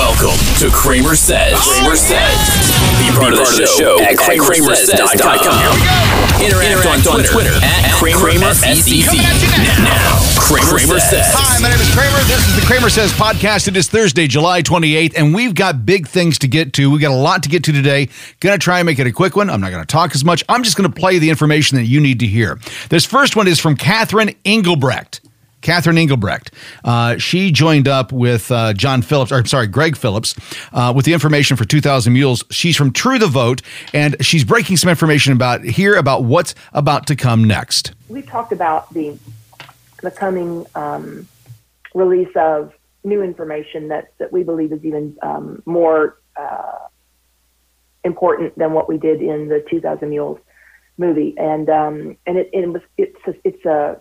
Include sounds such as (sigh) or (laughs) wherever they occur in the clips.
Welcome to Cramer Says. Cramer Says. Be part, Be of, the show at kramersays.com. Interact, Interact on, Twitter, at Cramer, SEC. Now, Cramer, Cramer says. says. Hi, my name is Cramer. This is the Cramer Says podcast. It is Thursday, July 28th, and we've got big things to get to. We've got a lot to get to today. Going to try and make it a quick one. I'm not going to talk as much. I'm just going to play the information that you need to hear. This first one is from Catherine Engelbrecht. Catherine Engelbrecht. Uh, she joined up with uh, John Phillips, or I'm sorry, Greg Phillips, uh, with the information for 2,000 Mules. She's from True the Vote, and she's breaking some information about here about what's about to come next. We talked about the the coming um, release of new information that that we believe is even um, more uh, important than what we did in the 2,000 Mules movie, and um, and it, it was it's a, it's a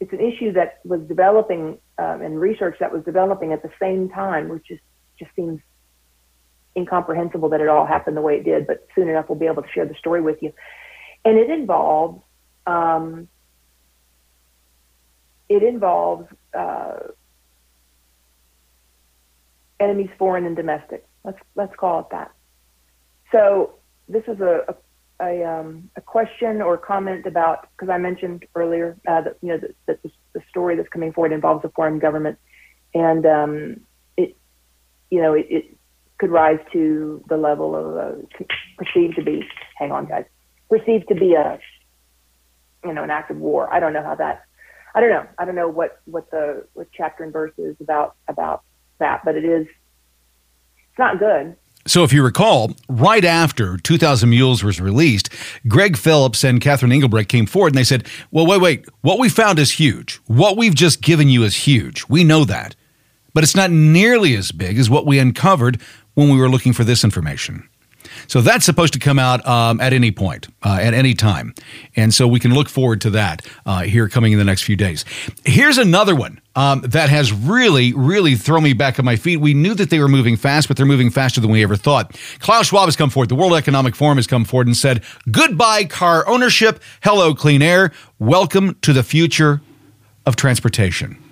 it's an issue that was developing um, and research that was developing at the same time, which just just seems incomprehensible that it all happened the way it did. But soon enough, we'll be able to share the story with you. And it involves um, it involves uh, enemies, foreign and domestic. Let's let's call it that. So this is a, a a, um, a question or comment about because I mentioned earlier uh, that you know that, that the, the, story that's coming forward involves a foreign government, and um, it you know it, it, could rise to the level of uh, perceived to be hang on guys perceived to be a you know an act of war. I don't know how that I don't know. I don't know what what the what chapter and verse is about about that, but it is it's not good so, if you recall, right after 2000 Mules was released, Greg Phillips and Catherine Engelbrecht came forward and they said, Well, wait, wait, what we found is huge. What we've just given you is huge. We know that. But it's not nearly as big as what we uncovered when we were looking for this information. So that's supposed to come out um, at any point, uh, at any time. And so we can look forward to that uh, here coming in the next few days. Here's another one um, that has really, really thrown me back on my feet. We knew that they were moving fast, but they're moving faster than we ever thought. Klaus Schwab has come forward. The World Economic Forum has come forward and said, Goodbye, car ownership. Hello, clean air. Welcome to the future of transportation.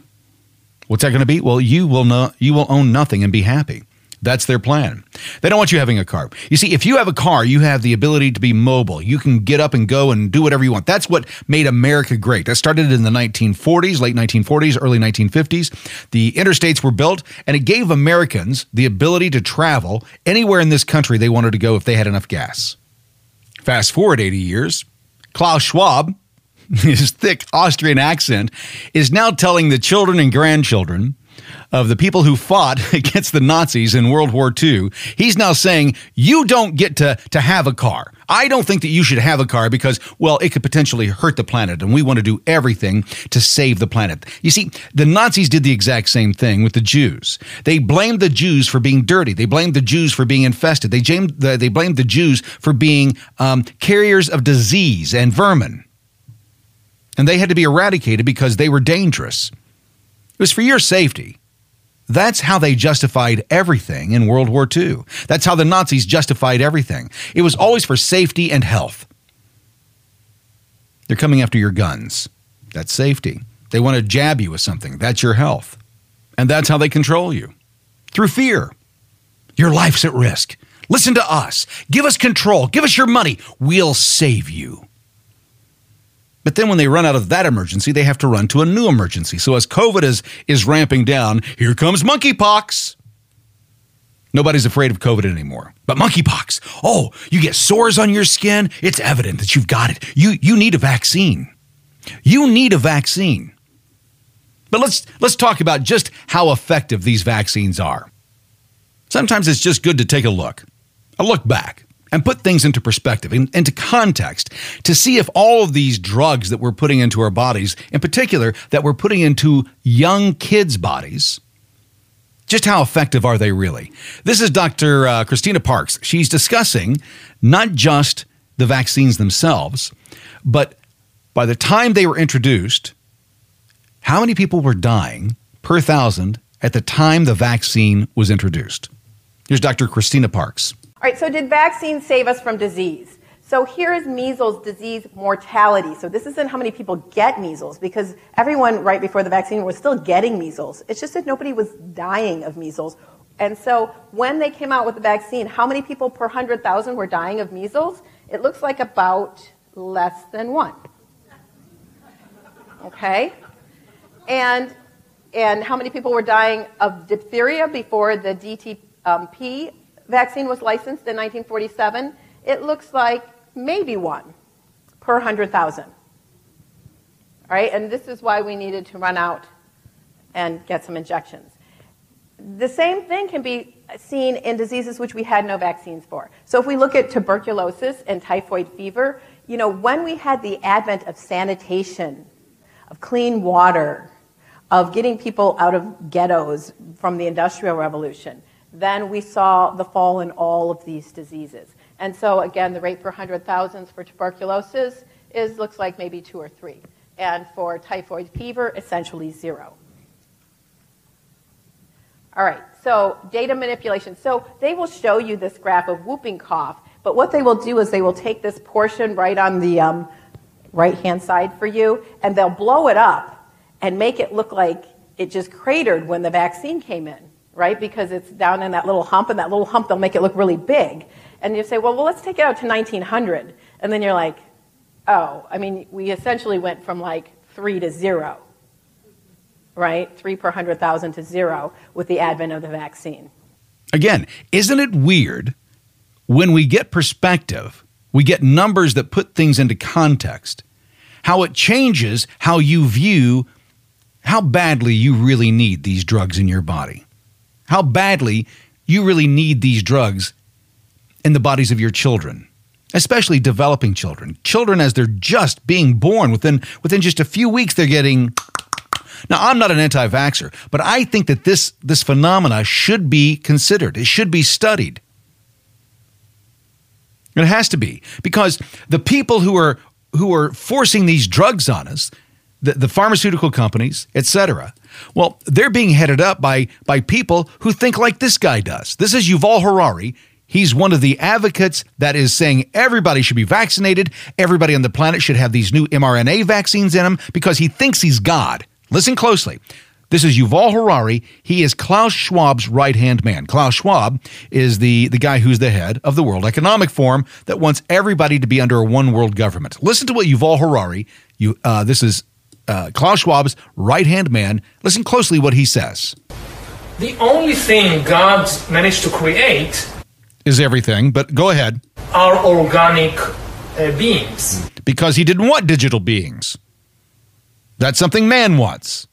What's that going to be? Well, you will know, you will own nothing and be happy. That's their plan. They don't want you having a car. You see, if you have a car, you have the ability to be mobile. You can get up and go and do whatever you want. That's what made America great. That started in the 1940s, late 1940s, early 1950s. The interstates were built, and it gave Americans the ability to travel anywhere in this country they wanted to go if they had enough gas. Fast forward 80 years, Klaus Schwab, (laughs) his thick Austrian accent, is now telling the children and grandchildren of the people who fought (laughs) against the Nazis in World War II, he's now saying, You don't get to, to have a car. I don't think that you should have a car because, well, it could potentially hurt the planet, and we want to do everything to save the planet. You see, the Nazis did the exact same thing with the Jews. They blamed the Jews for being dirty. They blamed the Jews for being infested. They blamed the, they blamed the Jews for being um, carriers of disease and vermin. And they had to be eradicated because they were dangerous. It was for your safety. That's how they justified everything in World War II. That's how the Nazis justified everything. It was always for safety and health. They're coming after your guns. That's safety. They want to jab you with something. That's your health. And that's how they control you through fear. Your life's at risk. Listen to us. Give us control. Give us your money. We'll save you. But then when they run out of that emergency, they have to run to a new emergency. So as COVID is, is ramping down, here comes monkeypox. Nobody's afraid of COVID anymore. But monkeypox, oh, you get sores on your skin, it's evident that you've got it. You, you need a vaccine. You need a vaccine. But let's, let's talk about just how effective these vaccines are. Sometimes it's just good to take a look, a look back and put things into perspective, in, into context, to see if all of these drugs that we're putting into our bodies, in particular, that we're putting into young kids' bodies, just how effective are they really? This is Dr. Uh, Christina Parks. She's discussing not just the vaccines themselves, but by the time they were introduced, how many people were dying per thousand at the time the vaccine was introduced? Here's Dr. Christina Parks. All right, so did vaccines save us from disease? So here is measles disease mortality. So this isn't how many people get measles because everyone right before the vaccine was still getting measles. It's just that nobody was dying of measles And so when they came out with the vaccine, how many people per 100,000 were dying of measles? It looks like about less than one. Okay? And, and how many people were dying of diphtheria before the DTP um, vaccine was licensed in 1947? It looks like maybe one per 100,000. All right? And this is why we needed to run out and get some injections. The same thing can be seen in diseases which we had no vaccines for. So if we look at tuberculosis and typhoid fever, you know, when we had the advent of sanitation, of clean water, of getting people out of ghettos from the Industrial Revolution, then we saw the fall in all of these diseases. And so again, the rate per 100,000 for tuberculosis is looks like maybe two or three. And for typhoid fever, essentially zero. All right, so data manipulation. So they will show you this graph of whooping cough, but what they will do is they will take this portion right on the um, right hand side for you, and they'll blow it up and make it look like it just cratered when the vaccine came in, right? Because it's down in that little hump, and that little hump they'll make it look really big. And you say, well, well, let's take it out to 1900. And then you're like, oh, I mean, we essentially went from like three to zero right? Three per 100,000 to zero with the advent of the vaccine. Again, isn't it weird when we get perspective, we get numbers that put things into context, how it changes how you view how badly you really need these drugs in your body, how badly you really need these drugs in the bodies of your children especially developing children children as they're just being born within within just a few weeks they're getting now, I'm not an anti-vaxxer, but I think that this, this phenomena should be considered. It should be studied. It has to be because the people who are who are forcing these drugs on us, the, the pharmaceutical companies, etc. Well, they're being headed up by by people who think like this guy does. This is Yuval Harari. He's one of the advocates that is saying everybody should be vaccinated. Everybody on the planet should have these new mRNA vaccines in them because he thinks he's God. Listen closely. This is Yuval Harari. He is Klaus Schwab's right hand man. Klaus Schwab is the, the guy who's the head of the World Economic Forum that wants everybody to be under a one world government. Listen to what Yuval Harari, you, uh, this is uh, Klaus Schwab's right hand man. Listen closely what he says. The only thing God managed to create is everything, but go ahead. Are organic uh, beings. Because he didn't want digital beings. That's something man wants.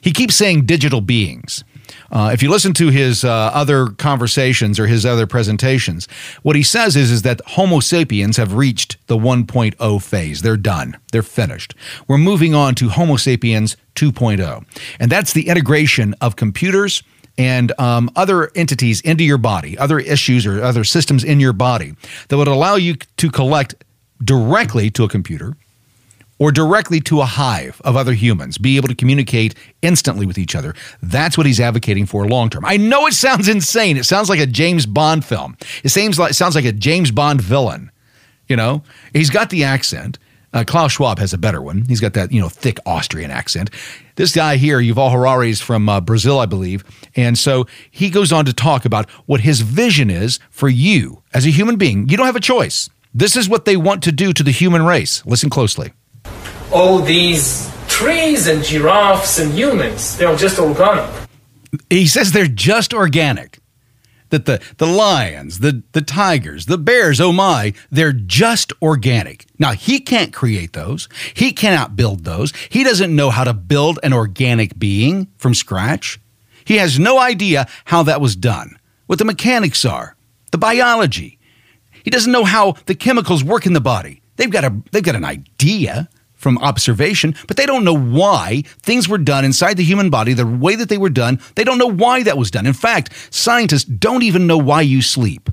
He keeps saying digital beings. Uh, if you listen to his uh, other conversations or his other presentations, what he says is, is that Homo sapiens have reached the 1.0 phase. They're done. They're finished. We're moving on to Homo sapiens 2.0. And that's the integration of computers and um, other entities into your body, other issues or other systems in your body that would allow you to collect directly to a computer or directly to a hive of other humans, be able to communicate instantly with each other. That's what he's advocating for long term. I know it sounds insane. It sounds like a James Bond film. It seems like, it sounds like a James Bond villain. You know, he's got the accent. Uh, Klaus Schwab has a better one. He's got that, you know, thick Austrian accent. This guy here, Yuval Harari, is from uh, Brazil, I believe. And so he goes on to talk about what his vision is for you as a human being. You don't have a choice. This is what they want to do to the human race. Listen closely all these trees and giraffes and humans. They're just organic. He says they're just organic. That the, the lions, the, the tigers, the bears, oh my, they're just organic. Now, he can't create those. He cannot build those. He doesn't know how to build an organic being from scratch. He has no idea how that was done, what the mechanics are, the biology. He doesn't know how the chemicals work in the body. They've got, a, they've got an idea, from observation, but they don't know why things were done inside the human body the way that they were done. They don't know why that was done. In fact, scientists don't even know why you sleep.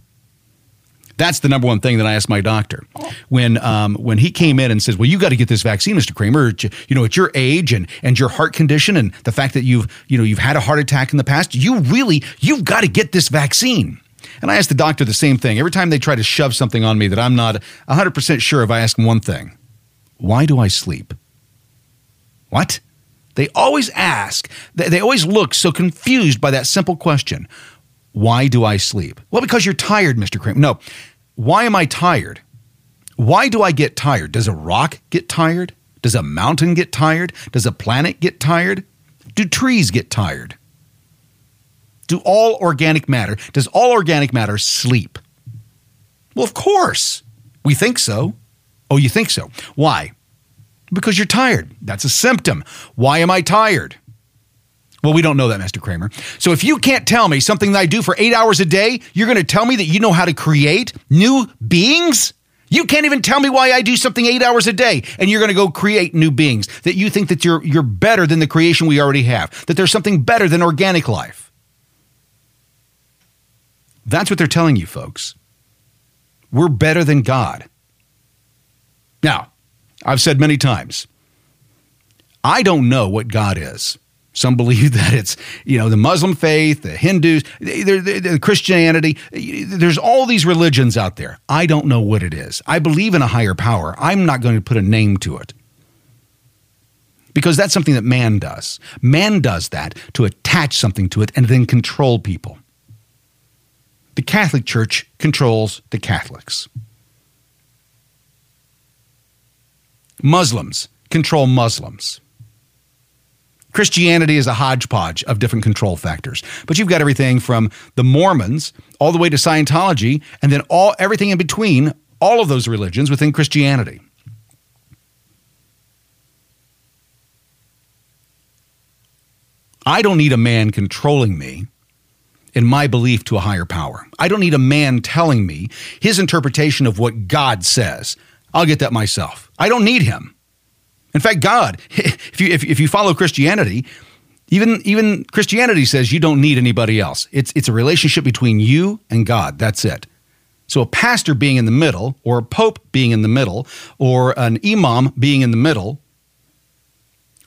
That's the number one thing that I asked my doctor when um, when he came in and says, "Well, you got to get this vaccine, Mr. Cramer. You know, at your age and and your heart condition and the fact that you've you know you've had a heart attack in the past, you really you've got to get this vaccine." And I asked the doctor the same thing. Every time they try to shove something on me that I'm not 100% sure if I ask them one thing why do I sleep? What? They always ask, they, always look so confused by that simple question Why do I sleep? Well, because you're tired, Mr. Cramer. No, why am I tired? Why do I get tired? Does a rock get tired? Does a mountain get tired? Does a planet get tired? Do trees get tired? Do all organic matter, does all organic matter sleep? Well, of course. We think so. Oh, you think so? Why? Because you're tired. That's a symptom. Why am I tired? Well, we don't know that, Mr. Cramer. So if you can't tell me something that I do for eight hours a day, you're going to tell me that you know how to create new beings? You can't even tell me why I do something eight hours a day, and you're going to go create new beings. That you think that you're you're better than the creation we already have. That there's something better than organic life. That's what they're telling you, folks. We're better than God. Now, I've said many times, I don't know what God is. Some (laughs) believe that it's, you know, the Muslim faith, the Hindus, the, Christianity. There's all these religions out there. I don't know what it is. I believe in a higher power. I'm not going to put a name to it because that's something that man does. Man does that to attach something to it and then control people. The Catholic Church controls the Catholics. Muslims control Muslims. Christianity is a hodgepodge of different control factors. But you've got everything from the Mormons all the way to Scientology and then all everything in between all of those religions within Christianity. I don't need a man controlling me in my belief to a higher power. I don't need a man telling me his interpretation of what God says. I'll get that myself. I don't need him. In fact, God, (laughs) if you, if, if you follow Christianity, even, even Christianity says you don't need anybody else. It's, it's a relationship between you and God. That's it. So a pastor being in the middle, or a pope being in the middle, or an imam being in the middle,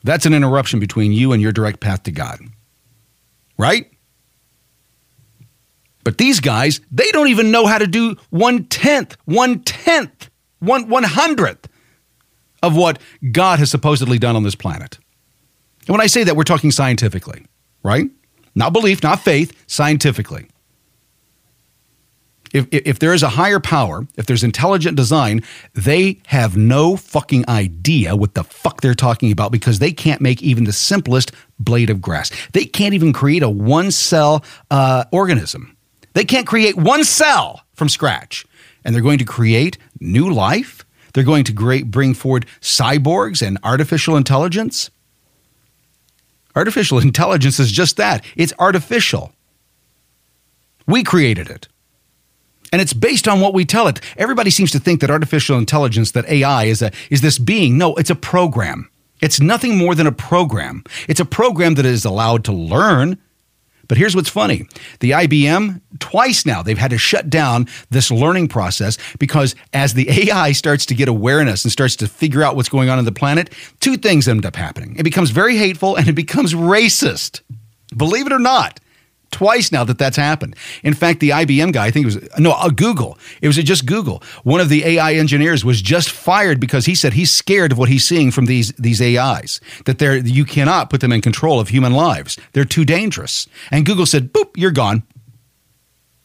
that's an interruption between you and your direct path to God. Right? But these guys, they don't even know how to do one tenth, one tenth, one one hundredth of what God has supposedly done on this planet. And when I say that, we're talking scientifically, right? Not belief, not faith, scientifically. If, if there is a higher power, if there's intelligent design, they have no fucking idea what the fuck they're talking about because they can't make even the simplest blade of grass. They can't even create a one cell uh, organism. They can't create one cell from scratch. And they're going to create new life. They're going to great, bring forward cyborgs and artificial intelligence. Artificial (laughs) intelligence is just that it's artificial. We created it. And it's based on what we tell it. Everybody seems to think that artificial intelligence, that AI is a is this being. No, it's a program. It's nothing more than a program. It's a program that is allowed to learn, but here's what's funny the IBM, twice now, they've had to shut down this learning process because as the AI starts to get awareness and starts to figure out what's going on in the planet, two things end up happening. It becomes very hateful and it becomes racist. Believe it or not twice now that that's happened. In fact, the IBM guy, I think it was no uh, Google. It was just Google. One of the AI engineers was just fired because he said he's scared of what he's seeing from these these AIs. That they're you cannot put them in control of human lives. They're too dangerous. And Google said, "Boop, you're gone."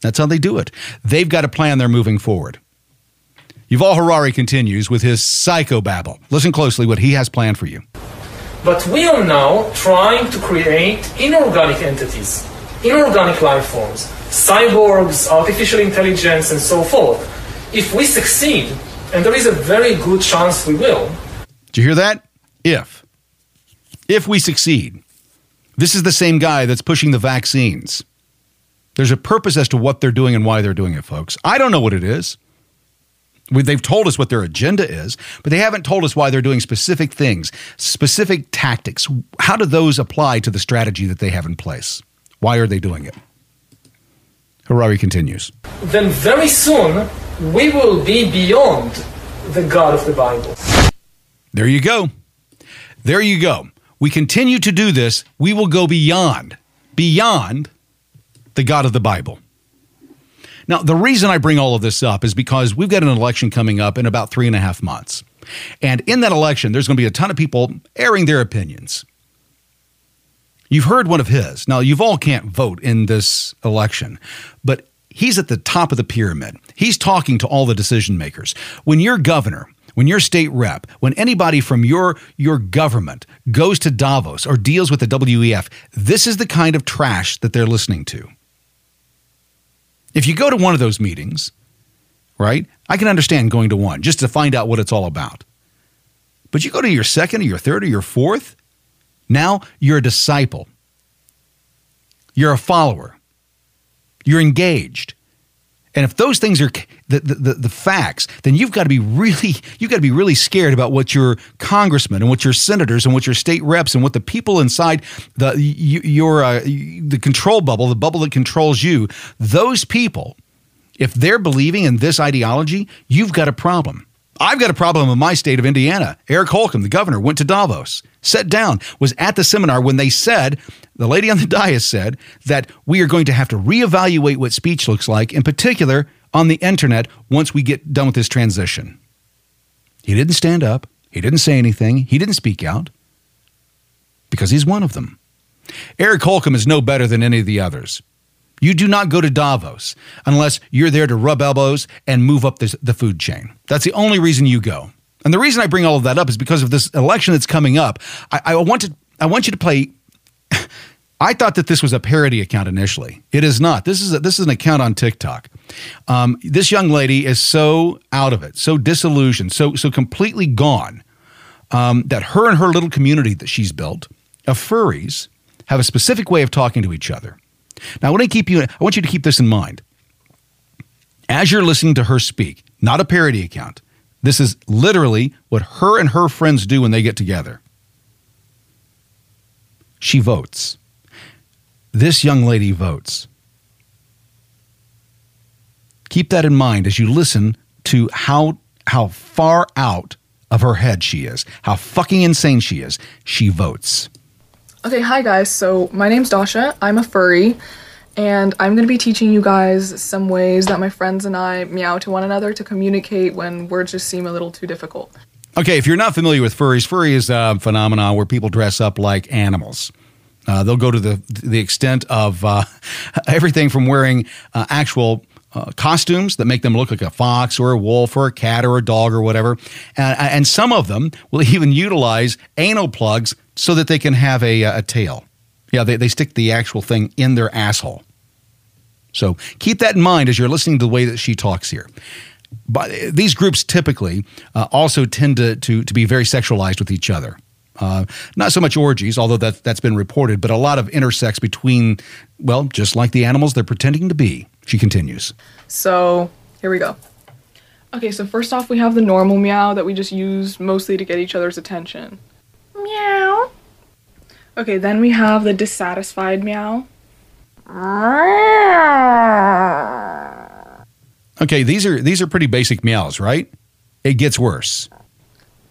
That's how they do it. They've got a plan. They're moving forward. Yuval Harari continues with his psychobabble. Listen closely what he has planned for you. But we are now trying to create inorganic entities, inorganic life forms, cyborgs, artificial intelligence, and so forth. If we succeed, and there is a very good chance we will, Did you hear that? If. If we succeed. This is the same guy that's pushing the vaccines. There's a purpose as to what they're doing and why they're doing it, folks. I don't know what it is. We, they've told us what their agenda is, but they haven't told us why they're doing specific things, specific tactics. How do those apply to the strategy that they have in place? Why are they doing it? Harari continues. then very soon we will be beyond the God of the Bible. There you go. There you go. We continue to do this, we will go beyond, beyond the God of the Bible. Now, the reason I bring all of this up is because we've got an election coming up in about three and a half months. And in that election, there's going to be a ton of people airing their opinions. You've heard one of his. Now, Yuval can't vote in this election, but he's at the top of the pyramid. He's talking to all the decision makers. When you're governor, when your state rep, when anybody from your your government goes to Davos or deals with the WEF, this is the kind of trash that they're listening to. If you go to one of those meetings, right? I can understand going to one just to find out what it's all about. But you go to your second or your third or your fourth, now you're a disciple. You're a follower. You're engaged. And if those things are the, the, the, facts, then you've got to be really you've got to be really scared about what your congressmen and what your senators and what your state reps and what the people inside the your uh, the control bubble, the bubble that controls you, those people, if they're believing in this ideology, you've got a problem. I've got a problem in my state of Indiana. Eric Holcomb, the governor, went to Davos, sat down, was at the seminar when they said, the lady on the (laughs) dais said, that we are going to have to reevaluate what speech looks like, in particular on the internet, once we get done with this transition. He didn't stand up, he didn't say anything, he didn't speak out because he's one of them. Eric Holcomb is no better than any of the others. You do not go to Davos unless you're there to rub elbows and move up the, the food chain. That's the only reason you go. And the reason I bring all of that up is because of this election that's coming up. I, I want to I want you to play. (laughs) I thought that this was a parody account initially. It is not. This is a, this is an account on TikTok. Um, this young lady is so out of it, so disillusioned, so so completely gone um, that her and her little community that she's built of furries have a specific way of talking to each other. Now, I want to keep you. I want you to keep this in mind as you're listening to her speak. Not a parody account. This is literally what her and her friends do when they get together. She votes. This young lady votes. Keep that in mind as you listen to how how far out of her head she is, how fucking insane she is. She votes. Okay, hi guys. So my name's Dasha. I'm a furry, and I'm going to be teaching you guys some ways that my friends and I meow to one another to communicate when words just seem a little too difficult. Okay, if you're not familiar with furries, furry is a phenomenon where people dress up like animals. Uh, they'll go to the the extent of uh, (laughs) everything from wearing uh, actual uh, costumes that make them look like a fox or a wolf or a cat or a dog or whatever. And, and some of them will (laughs) even utilize anal plugs so that they can have a, a tail. Yeah, they, they stick the actual thing in their asshole. So keep that in mind as you're listening to the way that she talks here. But these groups typically uh, also tend to, to, to be very sexualized with each other. Uh, not so much orgies, although that, that's been reported, but a lot of intersex between, well, just like the animals they're pretending to be. She continues. So here we go. Okay, so first off, we have the normal meow that we just use mostly to get each other's attention. Meow. Okay, then we have the dissatisfied meow. Okay, these are these are pretty basic meows, right? It gets worse.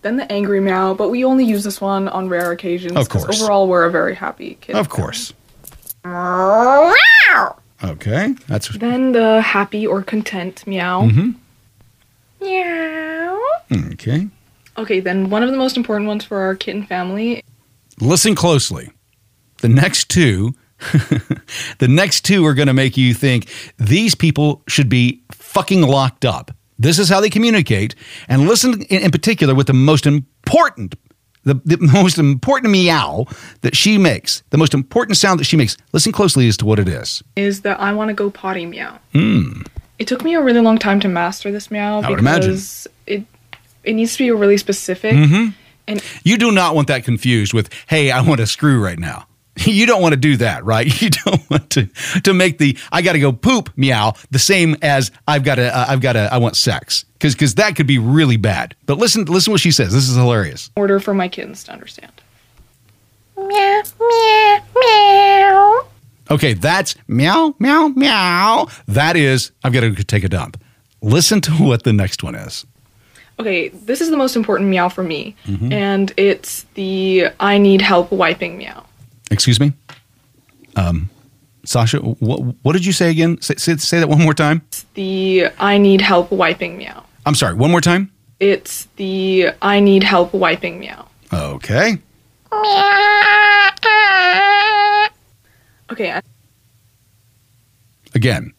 Then the angry meow, but we only use this one on rare occasions. Of course. Overall, we're a very happy kid. Of course. Okay, that's Then the happy or content meow. Mm-hmm. Meow. okay. Okay, then one of the most important ones for our kitten family. Listen closely. The next two, (laughs) the next two are going to make you think these people should be fucking locked up. This is how they communicate, and listen in, in particular with the most important the, the most important meow that she makes, the most important sound that she makes, listen closely as to what it is. Is the I want to go potty meow. Hmm. It took me a really long time to master this meow I would imagine. because it it needs to be really specific. Mm-hmm. And You do not want that confused with, hey, I want a screw right now. (laughs) You don't want to do that, right? (laughs) You don't want to to make the I got to go poop meow the same as I've got to uh, I've got to I want sex because because that could be really bad. But listen listen what she says. This is hilarious. order for my kittens to understand. Meow, meow, meow. Okay, that's meow meow meow. That is I've got to take a dump. Listen to what the next one is. Okay, this is the most important meow for me, Mm-hmm. and it's the I need help wiping meow. Excuse me, um, Sasha. What what did you say again? Say, say, say that one more time. The I need help wiping meow. I'm sorry. One more time. It's the I need help wiping meow. Okay. Okay, I- Again,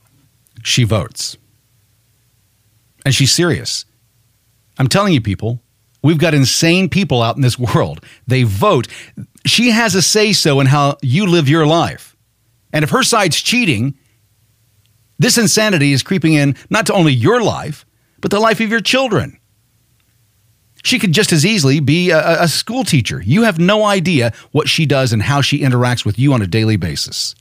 she votes. And she's serious. I'm telling you, people, we've got insane people out in this world. They vote. She has a say so in how you live your life. And if her side's cheating, this insanity is creeping in not to only your life, but the life of your children. She could just as easily be a, a school teacher. You have no idea what she does and how she interacts with you on a daily basis.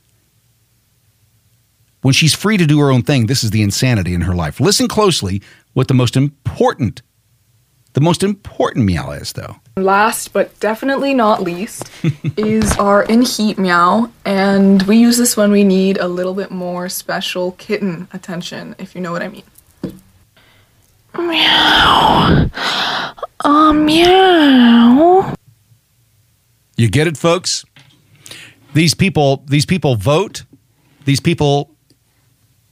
When she's free to do her own thing, this is the insanity in her life. Listen closely what the most important, the most important meow is, though. last but definitely not least (laughs) is our in heat meow, and we use this when we need a little bit more special kitten attention, if you know what I mean. Meow. Oh, meow. You get it, folks? These people, these people vote. These people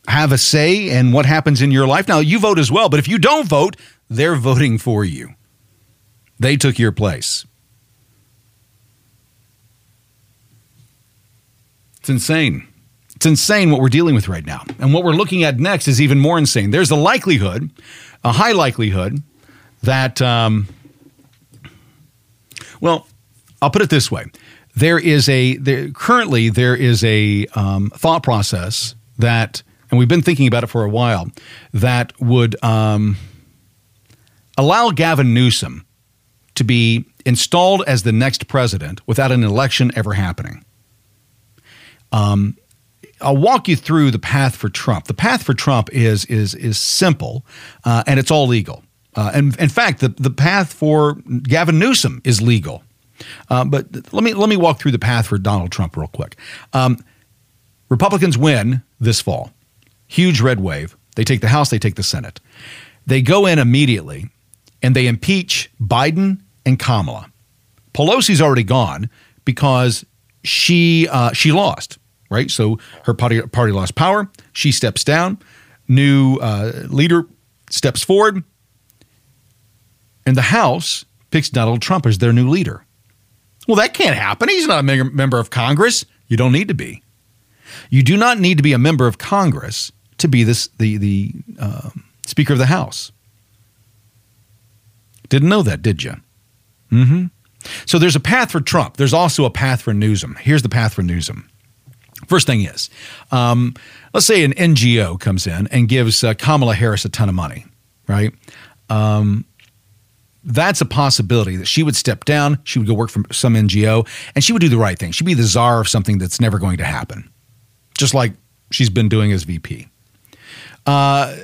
have a say in what happens in your life. Now, you vote as well, but if you don't vote, they're voting for you. They took your place. It's insane. It's insane what we're dealing with right now. And what we're looking at next is even more insane. There's a likelihood, a high likelihood, that, um, well, I'll put it this way. There is a, there, currently, there is a um, thought process that, and we've been thinking about it for a while, that would um, allow Gavin Newsom to be installed as the next president without an election ever happening. Um, I'll walk you through the path for Trump. The path for Trump is is is simple, uh, and it's all legal. Uh, and in fact, the the path for Gavin Newsom is legal. Uh, but let me let me walk through the path for Donald Trump real quick. Um, Republicans win this fall, huge red wave. They take the House, they take the Senate. They go in immediately, and they impeach Biden and Kamala. Pelosi's already gone because she uh, she lost, right? So her party party lost power. She steps down. New uh, leader steps forward, and the House picks Donald Trump as their new leader. Well, that can't happen. He's not a mem- member of Congress. You don't need to be. You do not need to be a member of Congress to be this the the uh, Speaker of the House. Didn't know that, did you? Mm-hmm. So there's a path for Trump. There's also a path for Newsom. Here's the path for Newsom. First thing is, um, let's say an NGO comes in and gives uh, Kamala Harris a ton of money, right? Um, that's a possibility that she would step down. She would go work for some NGO and she would do the right thing. She'd be the czar of something that's never going to happen, just like she's been doing as VP. Uh,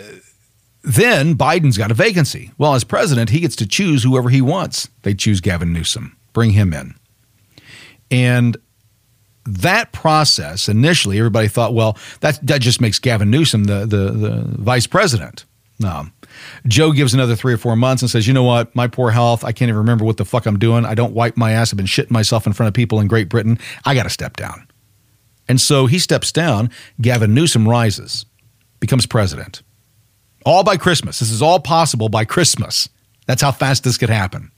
then Biden's got a vacancy. Well, as president, he gets to choose whoever he wants. They choose Gavin Newsom, bring him in. And that process, initially, everybody thought, well, that, that just makes Gavin Newsom the, the, the vice president. No. Joe gives another three or four months and says, you know what? My poor health. I can't even remember what the fuck I'm doing. I don't wipe my ass. I've been shitting myself in front of people in Great Britain. I got to step down. And so he steps down. Gavin Newsom rises, becomes president. All by Christmas. This is all possible by Christmas. That's how fast this could happen.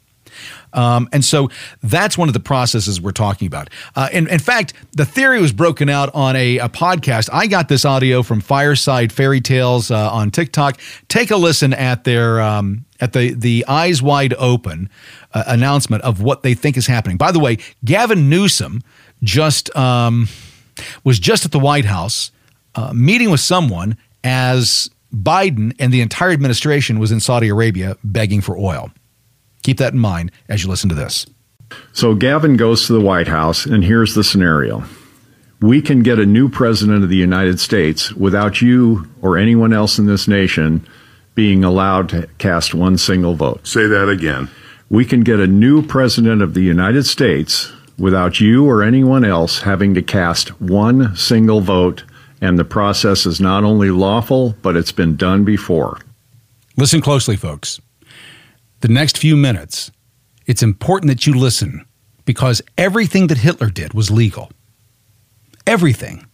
Um, and so that's one of the processes we're talking about. Uh, in, in fact, the theory was broken out on a, a podcast. I got this audio from Fireside Fairy Tales uh, on TikTok. Take a listen at their um, at the the eyes wide open uh, announcement of what they think is happening. By the way, Gavin Newsom just um, was just at the White House uh, meeting with someone as Biden and the entire administration was in Saudi Arabia begging for oil. Keep that in mind as you listen to this. So Gavin goes to the White House, and here's the scenario. We can get a new president of the United States without you or anyone else in this nation being allowed to cast one single vote. Say that again. We can get a new president of the United States without you or anyone else having to cast one single vote, and the process is not only lawful, but it's been done before. Listen closely, folks. The next few minutes, it's important that you listen because everything that Hitler did was legal. Everything.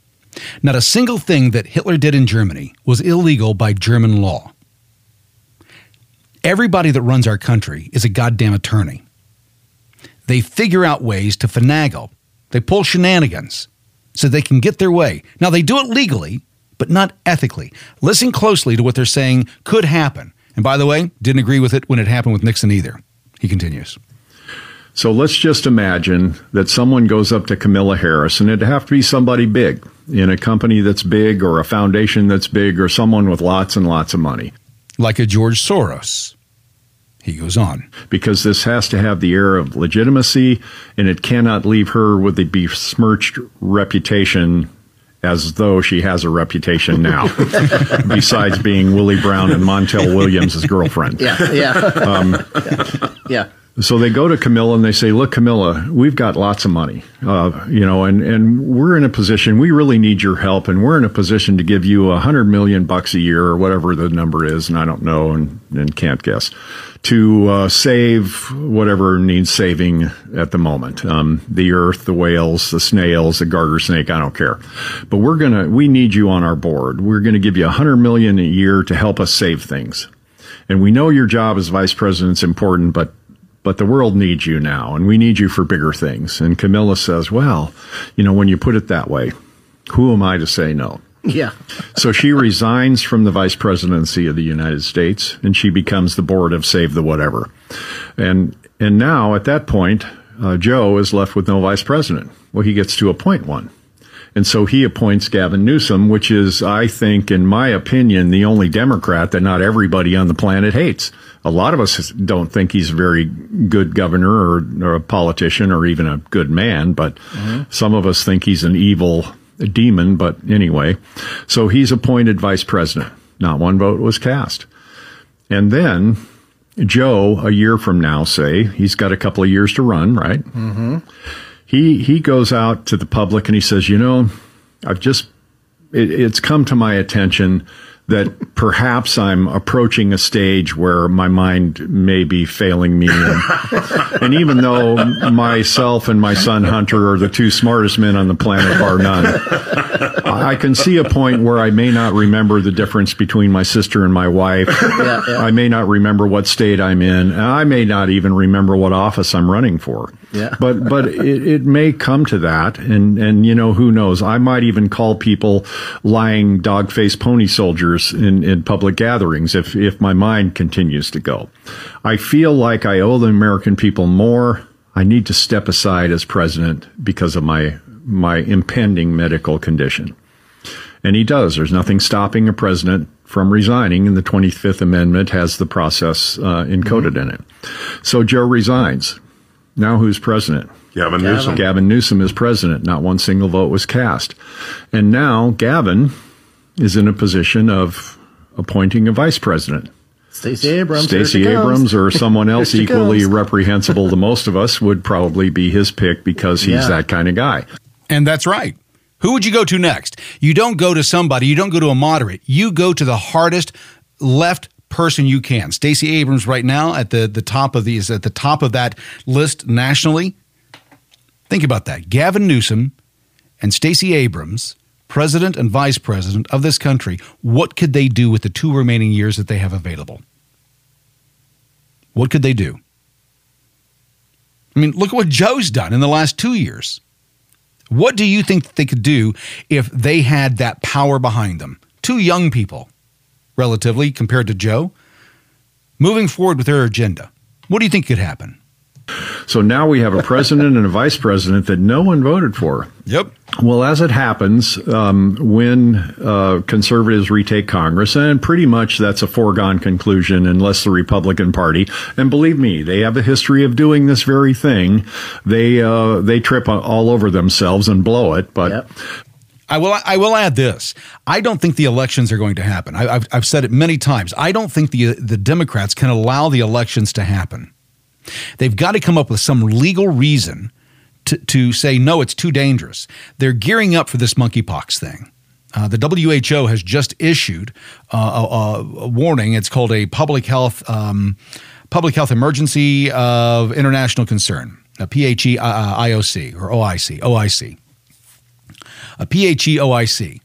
Not a single thing that Hitler did in Germany was illegal by German law. Everybody that runs our country is a goddamn attorney. They figure out ways to finagle, they pull shenanigans. So they can get their way. Now, they do it legally, but not ethically. Listen closely to what they're saying could happen. And by the way, didn't agree with it when it happened with Nixon either. He continues. So let's just imagine that someone goes up to Camilla Harris, and it'd have to be somebody big in a company that's big or a foundation that's big or someone with lots and lots of money. Like a George Soros. He goes on. Because this has to have the air of legitimacy, and it cannot leave her with a besmirched reputation as though she has a reputation now, (laughs) besides being Willie Brown and Montel Williams' girlfriend. Yeah, yeah. Um, yeah. So they go to Camilla and they say, "Look, Camilla, we've got lots of money, uh, you know, and and we're in a position. We really need your help, and we're in a position to give you a hundred million bucks a year or whatever the number is, and I don't know and, and can't guess, to uh, save whatever needs saving at the moment. Um, the earth, the whales, the snails, the garter snake. I don't care, but we're gonna. We need you on our board. We're gonna give you a hundred million a year to help us save things." And we know your job as vice president is important, but but the world needs you now and we need you for bigger things. And Camilla says, well, you know, when you put it that way, who am I to say no? Yeah. (laughs) so she resigns from the vice presidency of the United States and she becomes the board of Save the Whatever. And, and now at that point, uh, Joe is left with no vice president. Well, he gets to appoint one. And so he appoints Gavin Newsom, which is, I think, in my opinion, the only Democrat that not everybody on the planet hates. A lot of us don't think he's a very good governor or, or a politician or even a good man, but mm-hmm. some of us think he's an evil demon. But anyway, so he's appointed vice president. Not one vote was cast. And then Joe, a year from now, say he's got a couple of years to run, right? Mm-hmm he he goes out to the public and he says, you know, I've just it, it's come to my attention that perhaps I'm approaching a stage where my mind may be failing me. And, and, even though myself and my son Hunter are the two smartest men on the planet, bar none, I can see a point where I may not remember the difference between my sister and my wife. (laughs) Yeah, yeah. I may not remember what state I'm in. I may not even remember what office I'm running for. Yeah. But but it, it may come to that, and and you know who knows? I might even call people lying dog faced pony soldiers in in public gatherings if if my mind continues to go. I feel like I owe the American people more. I need to step aside as president because of my my impending medical condition. And he does. There's nothing stopping a president from resigning, and the 25th Amendment has the process uh, encoded mm-hmm. in it. So Joe resigns. Now who's president? Gavin Newsom. Gavin Newsom is president. Not one single vote was cast. And now Gavin is in a position of appointing a vice president. Stacey Abrams. Stacey Abrams or someone (laughs) else equally comes. reprehensible to most of us would probably be his pick because he's yeah. that kind of guy. And that's right. Who would you go to next? You don't go to somebody, you don't go to a moderate. You go to the hardest left person you can. Stacey Abrams right now at the, the top of these at the top of that list nationally. Think about that. Gavin Newsom and Stacey Abrams, president and vice president of this country, what could they do with the two remaining years that they have available? What could they do? I mean, look at what Joe's done in the last two years. What do you think they could do if they had that power behind them? Two young people relatively, compared to Joe, moving forward with their agenda. What do you think could happen? So now we have a president and a vice president that no one voted for. Yep. Well, as it happens, um, when uh, conservatives retake Congress, and pretty much that's a foregone conclusion unless the Republican Party, and believe me, they have a history of doing this very thing. They uh, they trip all over themselves and blow it. But yep. I will. I will add this. I don't think the elections are going to happen. I, have I've said it many times. I don't think the the Democrats can allow the elections to happen. They've got to come up with some legal reason to, to say no. It's too dangerous. They're gearing up for this monkeypox thing. Uh, the WHO has just issued uh, a, a, warning. It's called a public health public health emergency of international concern, a PHE uh, or OIC OIC a PHEOIC.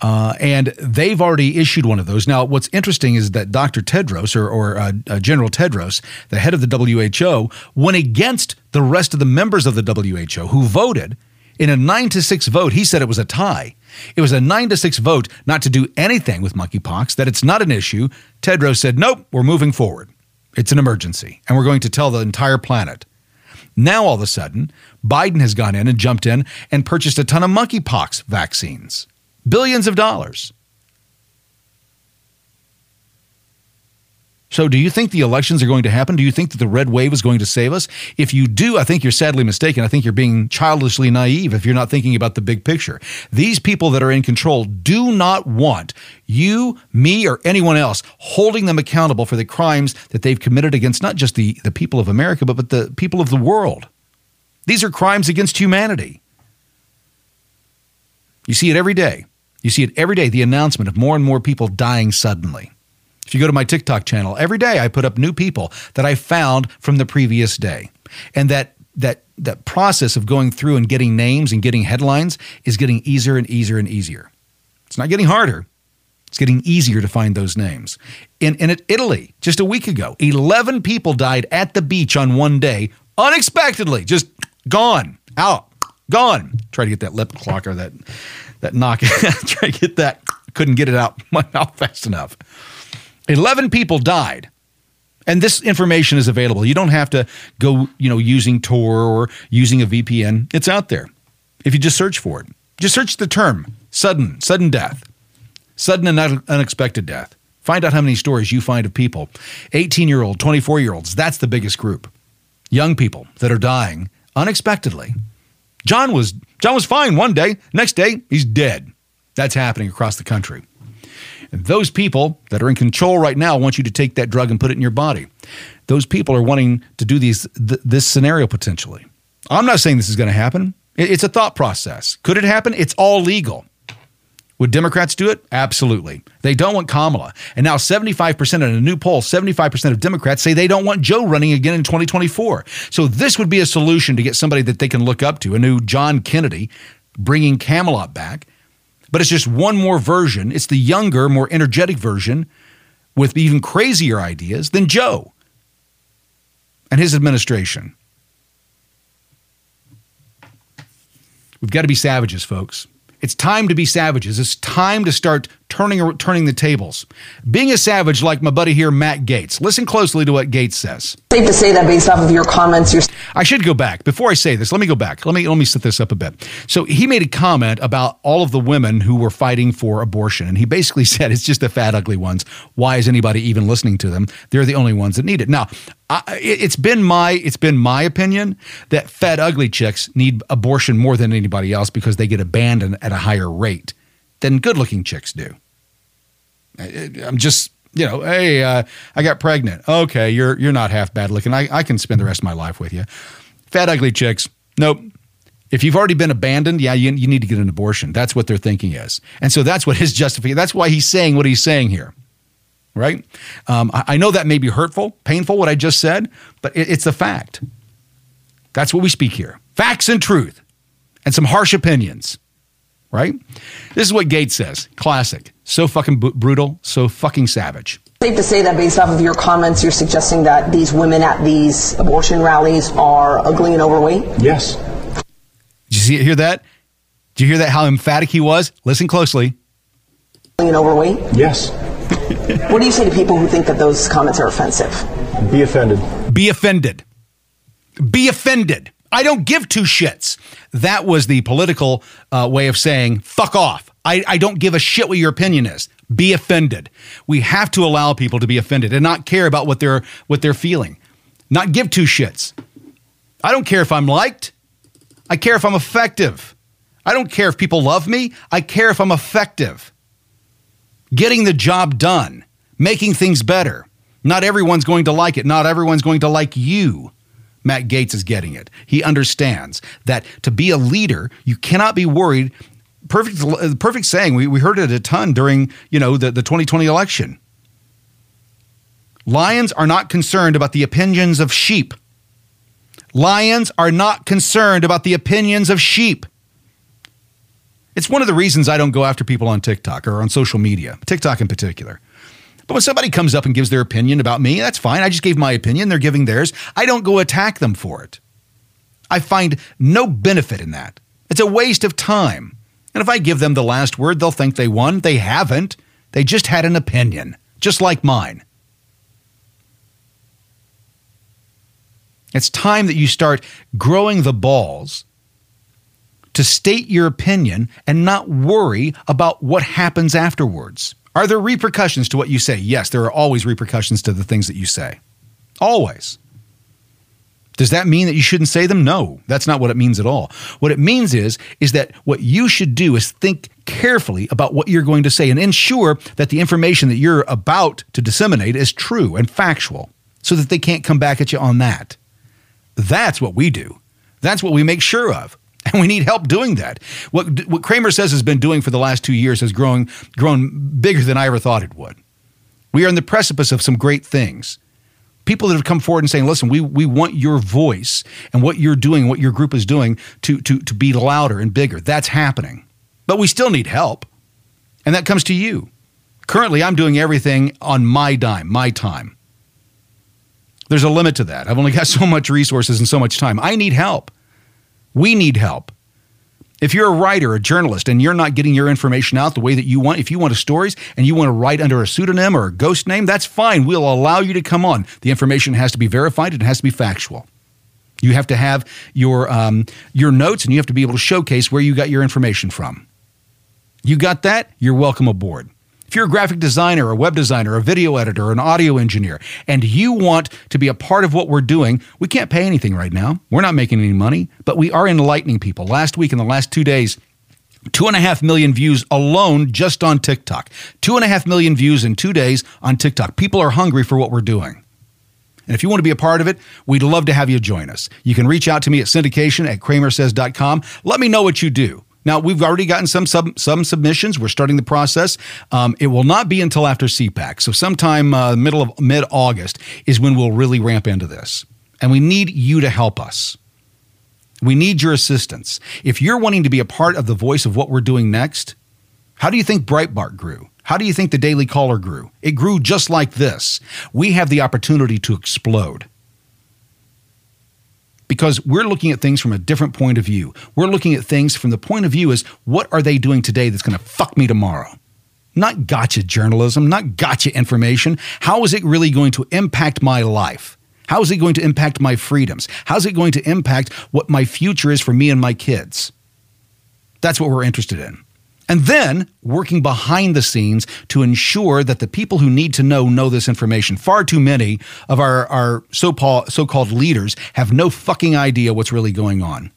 Uh, and they've already issued one of those. Now, what's interesting is that Dr. Tedros, or, or uh, uh, General Tedros, the head of the WHO, went against the rest of the members of the WHO who voted In a nine to six vote, he said it was a tie. It was a nine to six vote not to do anything with monkeypox, that it's not an issue. Tedros said, nope, we're moving forward. It's an emergency, and we're going to tell the entire planet. Now, all of a sudden, Biden has gone in and jumped in and purchased a ton of monkeypox vaccines, billions of dollars. So, do you think the elections are going to happen? Do you think that the red wave is going to save us? If you do, I think you're sadly mistaken. I think you're being childishly naive if you're not thinking about the big picture. These people that are in control do not want you, me, or anyone else holding them accountable for the crimes that they've committed against not just the, the people of America, but, but the people of the world. These are crimes against humanity. You see it every day. You see it every day the announcement of more and more people dying suddenly. If you go to my TikTok channel, every day I put up new people that I found from the previous day. And that that that process of going through and getting names and getting headlines is getting easier and easier and easier. It's not getting harder. It's getting easier to find those names. In, in Italy, just a week ago, 11 people died at the beach on one day, unexpectedly, just gone, out, gone. Try to get that lip clock or that, that knock. (laughs) Try to get that. Couldn't get it out (laughs) my mouth fast enough. 11 people died. And this information is available. You don't have to go, you know, using Tor or using a VPN. It's out there. If you just search for it. Just search the term sudden, sudden death. Sudden and unexpected death. Find out how many stories you find of people. 18 year old, 24 year olds, that's the biggest group. Young people that are dying unexpectedly. John was John was fine one day, next day he's dead. That's happening across the country. And those people that are in control right now want you to take that drug and put it in your body. Those people are wanting to do these th- this scenario potentially. I'm not saying this is going to happen. It's a thought process. Could it happen? It's all legal. Would Democrats do it? Absolutely. They don't want Kamala. And now 75% in a new poll, 75% of Democrats say they don't want Joe running again in 2024. So this would be a solution to get somebody that they can look up to, a new John Kennedy bringing Camelot back. But it's just one more version. It's the younger, more energetic version with even crazier ideas than Joe and his administration. We've got to be savages, folks. It's time to be savages. It's time to start turning turning the tables. Being a savage like my buddy here, Matt Gaetz. Listen closely to what Gaetz says. Safe to say that based off of your comments, you're. I should go back before I say this. Let me go back. Let me let me set this up a bit. So he made a comment about all of the women who were fighting for abortion, and he basically (laughs) said it's just the fat, ugly ones. Why is anybody even listening to them? They're the only ones that need it. Now, I, it's been my it's been my opinion that fat, ugly chicks need abortion more than anybody else because they get abandoned at a higher rate than good-looking chicks do. I'm just, you know, hey, uh, I got pregnant. Okay, you're you're not half bad looking. I, I can spend the rest of my life with you. Fat, ugly chicks. Nope. If you've already been abandoned, yeah, you, you need to get an abortion. That's what their thinking is. And so that's what his justification, that's why he's saying what he's saying here. Right? Um, I, I, know that may be hurtful, painful, what I just said, but it, it's a fact. That's what we speak here facts and truth and some harsh opinions right? This is what Gaetz says. Classic. So fucking b- brutal, so fucking savage. Safe to say that based off of your comments, you're suggesting that these women at these abortion rallies are ugly and overweight? Yes. Did you see, hear that? Did you hear that? How emphatic he was? Listen closely. Ugly and overweight? Yes. (laughs) what do you say to people who think that those comments are offensive? Be offended. Be offended. Be offended. I don't give two shits. That was the political uh, way of saying, fuck off. I, I don't give a shit what your opinion is. Be offended. We have to allow people to be offended and not care about what they're what they're feeling. Not give two shits. I don't care if I'm liked. I care if I'm effective. I don't care if people love me. I care if I'm effective. Getting the job done, making things better. Not everyone's going to like it. Not everyone's going to like you. Matt Gaetz is getting it. He understands that to be a leader, you cannot be worried. Perfect, perfect saying. We, we heard it a ton during you know the, the 2020 election. Lions are not concerned about the opinions of sheep. Lions are not concerned about the opinions of sheep. It's one of the reasons I don't go after people on TikTok or on social media, TikTok in particular. But when somebody comes up and gives their opinion about me, that's fine. I just gave my opinion. They're giving theirs. I don't go attack them for it. I find no benefit in that. It's a waste of time. And if I give them the last word, they'll think they won. They haven't. They just had an opinion, just like mine. It's time that you start growing the balls to state your opinion and not worry about what happens afterwards. Are there repercussions to what you say? Yes, there are always repercussions to the things that you say. Always. Does that mean that you shouldn't say them? No, that's not what it means at all. What it means is is that what you should do is think carefully about what you're going to say and ensure that the information that you're about to disseminate is true and factual so that they can't come back at you on that. That's what we do. That's what we make sure of. (laughs) And we need help doing that. What, what CramerSez has been doing for the last two years has grown, grown bigger than I ever thought it would. We are in the precipice of some great things. People that have come forward and saying, listen, we, we want your voice and what you're doing, what your group is doing to, to, to be louder and bigger. That's happening. But we still need help. And that comes to you. Currently, I'm doing everything on my dime, my time. There's a limit to that. I've only got (laughs) so much resources and so much time. I need help. We need help. If you're a writer, a journalist, and you're not getting your information out the way that you want, if you want stories and you want to write under a pseudonym or a ghost name, that's fine. We'll allow you to come on. The information has to be verified. It has to be factual. You have to have your um, your notes, and you have to be able to showcase where you got your information from. You got that? You're welcome aboard. If you're a graphic designer, a web designer, a video editor, an audio engineer, and you want to be a part of what we're doing, we can't pay anything right now. We're not making any money, but we are enlightening people. Last week, in the last two days, Two and a half million views alone just on TikTok. Two and a half million views in two days on TikTok. People are hungry for what we're doing. And if you want to be a part of it, we'd love to have you join us. You can reach out to me at syndication at cramersez.com. Let me know what you do. Now we've already gotten some sub, some submissions. We're starting the process. Um, it will not be until after CPAC, so sometime uh, middle of mid August is when we'll really ramp into this, and we need you to help us. We need your assistance. If you're wanting to be a part of the voice of what we're doing next, how do you think Breitbart grew? How do you think the Daily Caller grew? It grew just like this. We have the opportunity to explode because we're looking at things from a different point of view. We're looking at things from the point of view as what are they doing today that's going to fuck me tomorrow? Not gotcha journalism, not gotcha information. How is it really going to impact my life? How is it going to impact my freedoms? How is it going to impact what my future is for me and my kids? That's what we're interested in and then working behind the scenes to ensure that the people who need to know know this information. Far too many of our, our so-called leaders have no fucking idea what's really going on.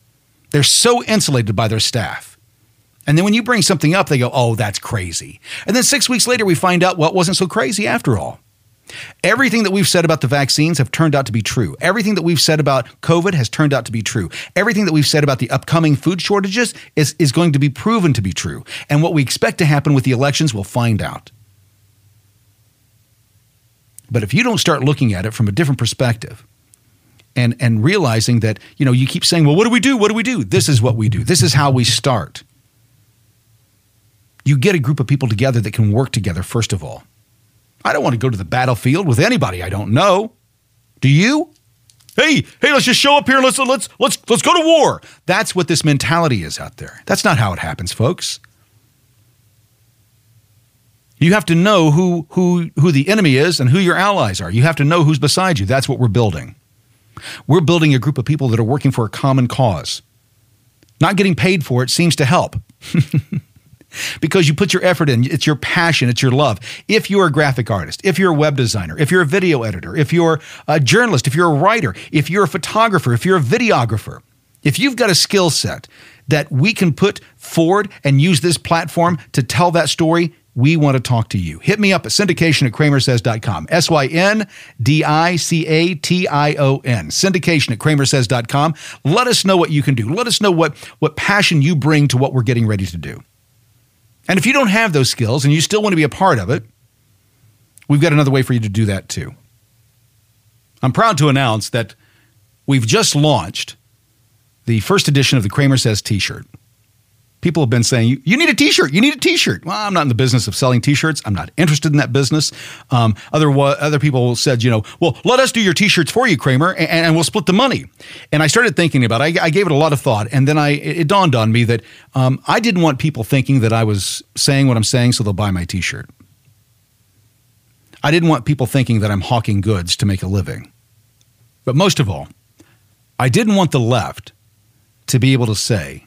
They're so insulated by their staff. And then when you bring something up, they go, oh, that's crazy. And then six weeks later, we find out, well, wasn't so crazy after all. Everything that we've said about the vaccines have turned out to be true. Everything that we've said about COVID has turned out to be true. Everything that we've said about the upcoming food shortages is, is going to be proven to be true. And what we expect to happen with the elections, we'll find out. But if you don't start looking at it from a different perspective, and, and realizing that, you know, you keep saying, well, what do we do? What do we do? This is what we do. This is how we start. You get a group of people together that can work together, first of all. I don't want to go to the battlefield with anybody I don't know. Do you? Hey, hey, let's just show up here. Let's let's let's let's go to war. That's what this mentality is out there. That's not how it happens, folks. You have to know who who who the enemy is and who your allies are. You have to know who's beside you. That's what we're building. We're building a group of people that are working for a common cause. Not getting paid for it seems to help. (laughs) because you put your effort in. It's your passion, it's your love. If you're a graphic artist, if you're a web designer, if you're a video editor, if you're a journalist, if you're a writer, if you're a photographer, if you're a videographer, if you've got a skill set that we can put forward and use this platform to tell that story, we want to talk to you. Hit me up at syndication at cramersez.com. S Y N D I C A T I O N. Syndication at cramersez.com. Let us know what you can do. Let us know what, what passion you bring to what we're getting ready to do. And if you don't have those skills and you still want to be a part of it, we've got another way for you to do that too. I'm proud to announce that we've just launched the first edition of the CramerSez t shirt. People have been saying, you, you need a t shirt. You need a t shirt. Well, I'm not in the business of selling t shirts. I'm not interested in that business. Um, other, other people said, you know, well, let us do your t shirts for you, Cramer, and, and we'll split the money. And I started thinking about it. I, I gave it a lot of thought. And then I, it dawned on me that um, I didn't want people thinking that I was saying what I'm saying so they'll buy my t shirt. I didn't want people thinking that I'm hawking goods to make a living. But most of all, I didn't want the left to be able to say,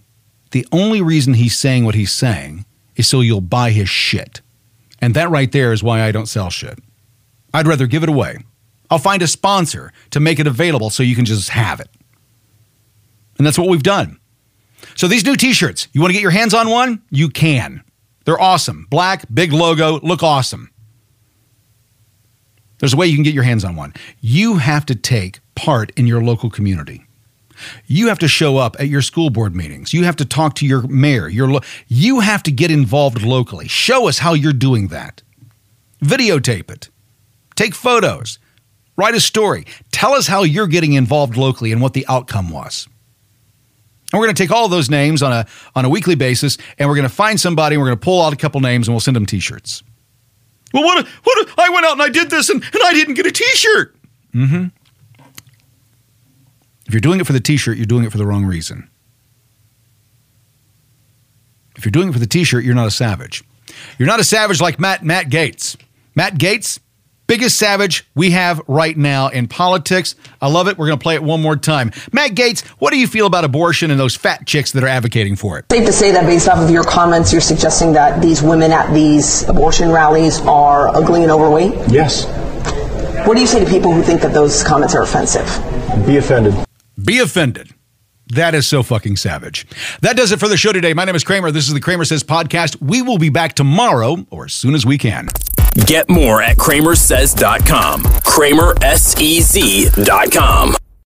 the only reason he's saying what he's saying is so you'll buy his shit. And that right there is why I don't sell shit. I'd rather give it away. I'll find a sponsor to make it available so you can just have it. And that's what we've done. So these new t-shirts, you want to get your hands on one? You can. They're awesome. Black, big logo, look awesome. There's a way you can get your hands on one. You have to take part in your local community. You have to show up at your school board meetings. You have to talk to your mayor. Your lo- you have to get involved locally. Show us how you're doing that. Videotape it. Take photos. Write a story. Tell us how you're getting involved locally and what the outcome was. And we're going to take all those names on a on a weekly basis, and we're going to find somebody. We're going to pull out a couple names, and we'll send them T-shirts. Well, what? What? I went out and I did this, and, and I didn't get a T-shirt. Mm-hmm. If you're doing it for the T-shirt, you're doing it for the wrong reason. If you're doing it for the T-shirt, you're not a savage. You're not a savage like Matt Matt Gaetz. Matt Gaetz, biggest savage we have right now in politics. I love it. We're going to play it one more time. Matt Gaetz, what do you feel about abortion and those fat chicks that are advocating for it? Safe to say that based off of your comments, you're suggesting that these women at these abortion rallies are ugly and overweight? Yes. What do you say to people who think that those comments are offensive? Be offended. Be offended. That is so fucking savage. That does it for the show today. My name is Cramer. This is the CramerSez podcast. We will be back tomorrow or as soon as we can. Get more at cramersez.com. CramerSEZ.com.